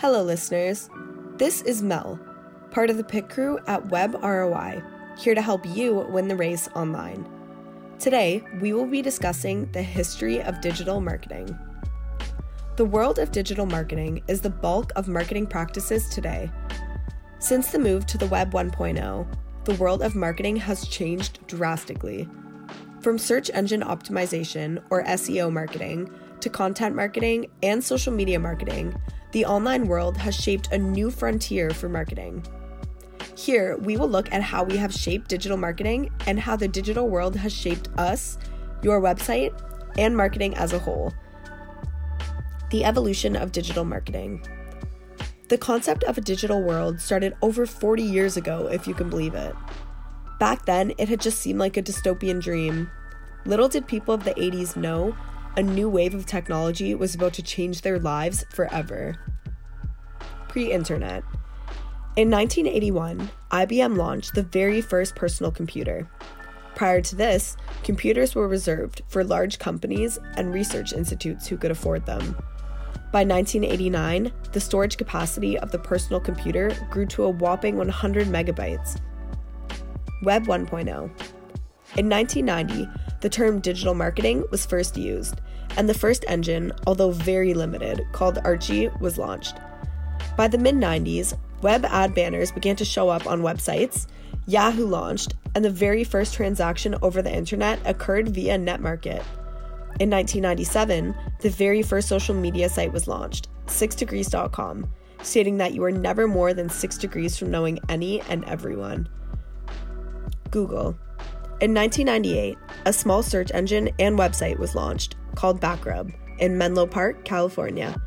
Hello, listeners. This is Mel, part of the pit crew at Web ROI, here to help you win the race online. Today, we will be discussing the history of digital marketing. The world of digital marketing is the bulk of marketing practices today. Since the move to the Web 1.0, the world of marketing has changed drastically. From search engine optimization or SEO marketing to content marketing and social media marketing, the online world has shaped a new frontier for marketing. Here, we will look at how we have shaped digital marketing and how the digital world has shaped us, your website, and marketing as a whole. The evolution of digital marketing. The concept of a digital world started over 40 years ago, if you can believe it. Back then, it had just seemed like a dystopian dream. Little did people of the 80s know a new wave of technology was about to change their lives forever. Pre internet. In 1981, IBM launched the very first personal computer. Prior to this, computers were reserved for large companies and research institutes who could afford them. By 1989, the storage capacity of the personal computer grew to a whopping 100 megabytes. Web 1.0. In 1990, the term digital marketing was first used, and the first engine, although very limited, called Archie, was launched. By the mid 90s, web ad banners began to show up on websites, Yahoo launched, and the very first transaction over the internet occurred via NetMarket. In 1997, the very first social media site was launched, 6degrees.com, stating that you are never more than 6 degrees from knowing any and everyone. Google. In 1998, a small search engine and website was launched called Backrub in Menlo Park, California.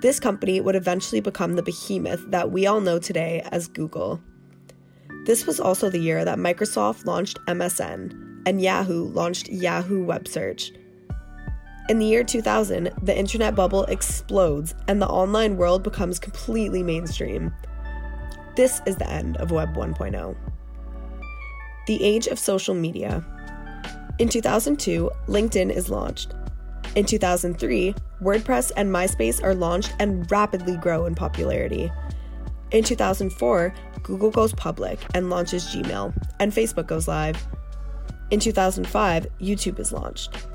This company would eventually become the behemoth that we all know today as Google. This was also the year that Microsoft launched MSN and Yahoo launched Yahoo Web Search. In the year 2000, the internet bubble explodes and the online world becomes completely mainstream. This is the end of Web 1.0. The age of social media. In 2002, LinkedIn is launched. In 2003, WordPress and MySpace are launched and rapidly grow in popularity. In 2004, Google goes public and launches Gmail, and Facebook goes live. In 2005, YouTube is launched.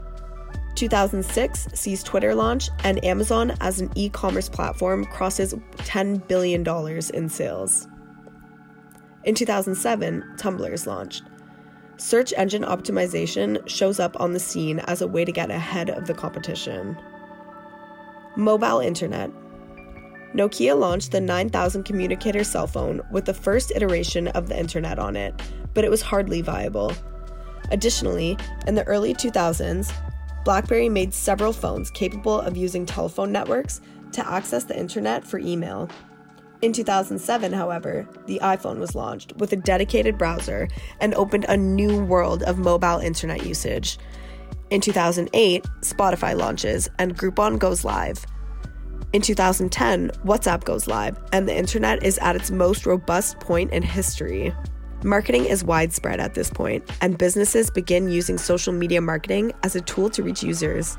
2006 sees Twitter launch, and Amazon as an e commerce platform crosses $10 billion in sales. In 2007, Tumblr is launched. Search engine optimization shows up on the scene as a way to get ahead of the competition. Mobile Internet. Nokia launched the 9000 communicator cell phone with the first iteration of the internet on it, but it was hardly viable. Additionally, in the early 2000s, BlackBerry made several phones capable of using telephone networks to access the internet for email. In 2007, however, the iPhone was launched with a dedicated browser and opened a new world of mobile internet usage. In 2008, Spotify launches and Groupon goes live. In 2010, WhatsApp goes live, and the internet is at its most robust point in history. Marketing is widespread at this point, and businesses begin using social media marketing as a tool to reach users.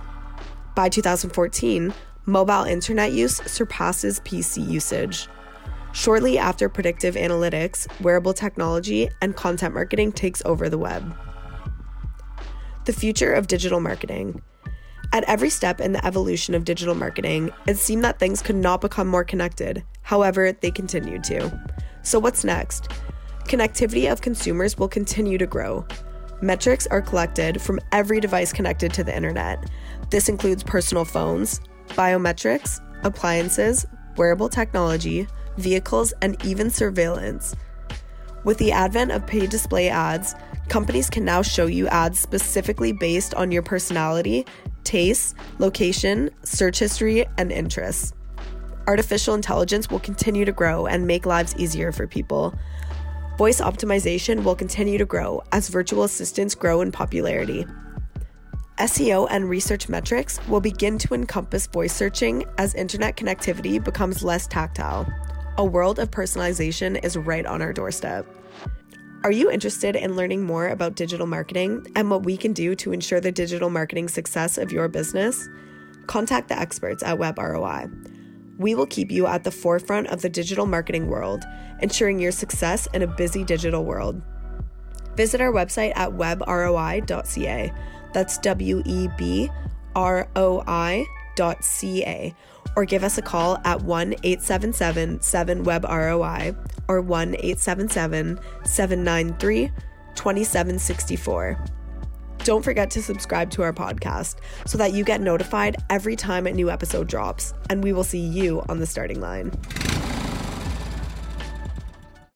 By 2014, mobile internet use surpasses PC usage. Shortly after predictive analytics, wearable technology, and content marketing takes over the web. The future of digital marketing. At every step in the evolution of digital marketing, it seemed that things could not become more connected. However, they continued to. So, what's next? Connectivity of consumers will continue to grow. Metrics are collected from every device connected to the internet. This includes personal phones, biometrics, appliances, wearable technology, vehicles, and even surveillance. With the advent of paid display ads, companies can now show you ads specifically based on your personality, tastes, location, search history, and interests. Artificial intelligence will continue to grow and make lives easier for people. Voice optimization will continue to grow as virtual assistants grow in popularity. SEO and research metrics will begin to encompass voice searching as internet connectivity becomes less tactile. A world of personalization is right on our doorstep. Are you interested in learning more about digital marketing and what we can do to ensure the digital marketing success of your business? Contact the experts at Web ROI. we will keep you at the forefront of the digital marketing world, ensuring your success in a busy digital world. Visit our website at webroi.ca. That's W E B R O I.ca. Or give us a call at 1 877 7 Web ROI or 1 877 793 2764. Don't forget to subscribe to our podcast so that you get notified every time a new episode drops, and we will see you on the starting line.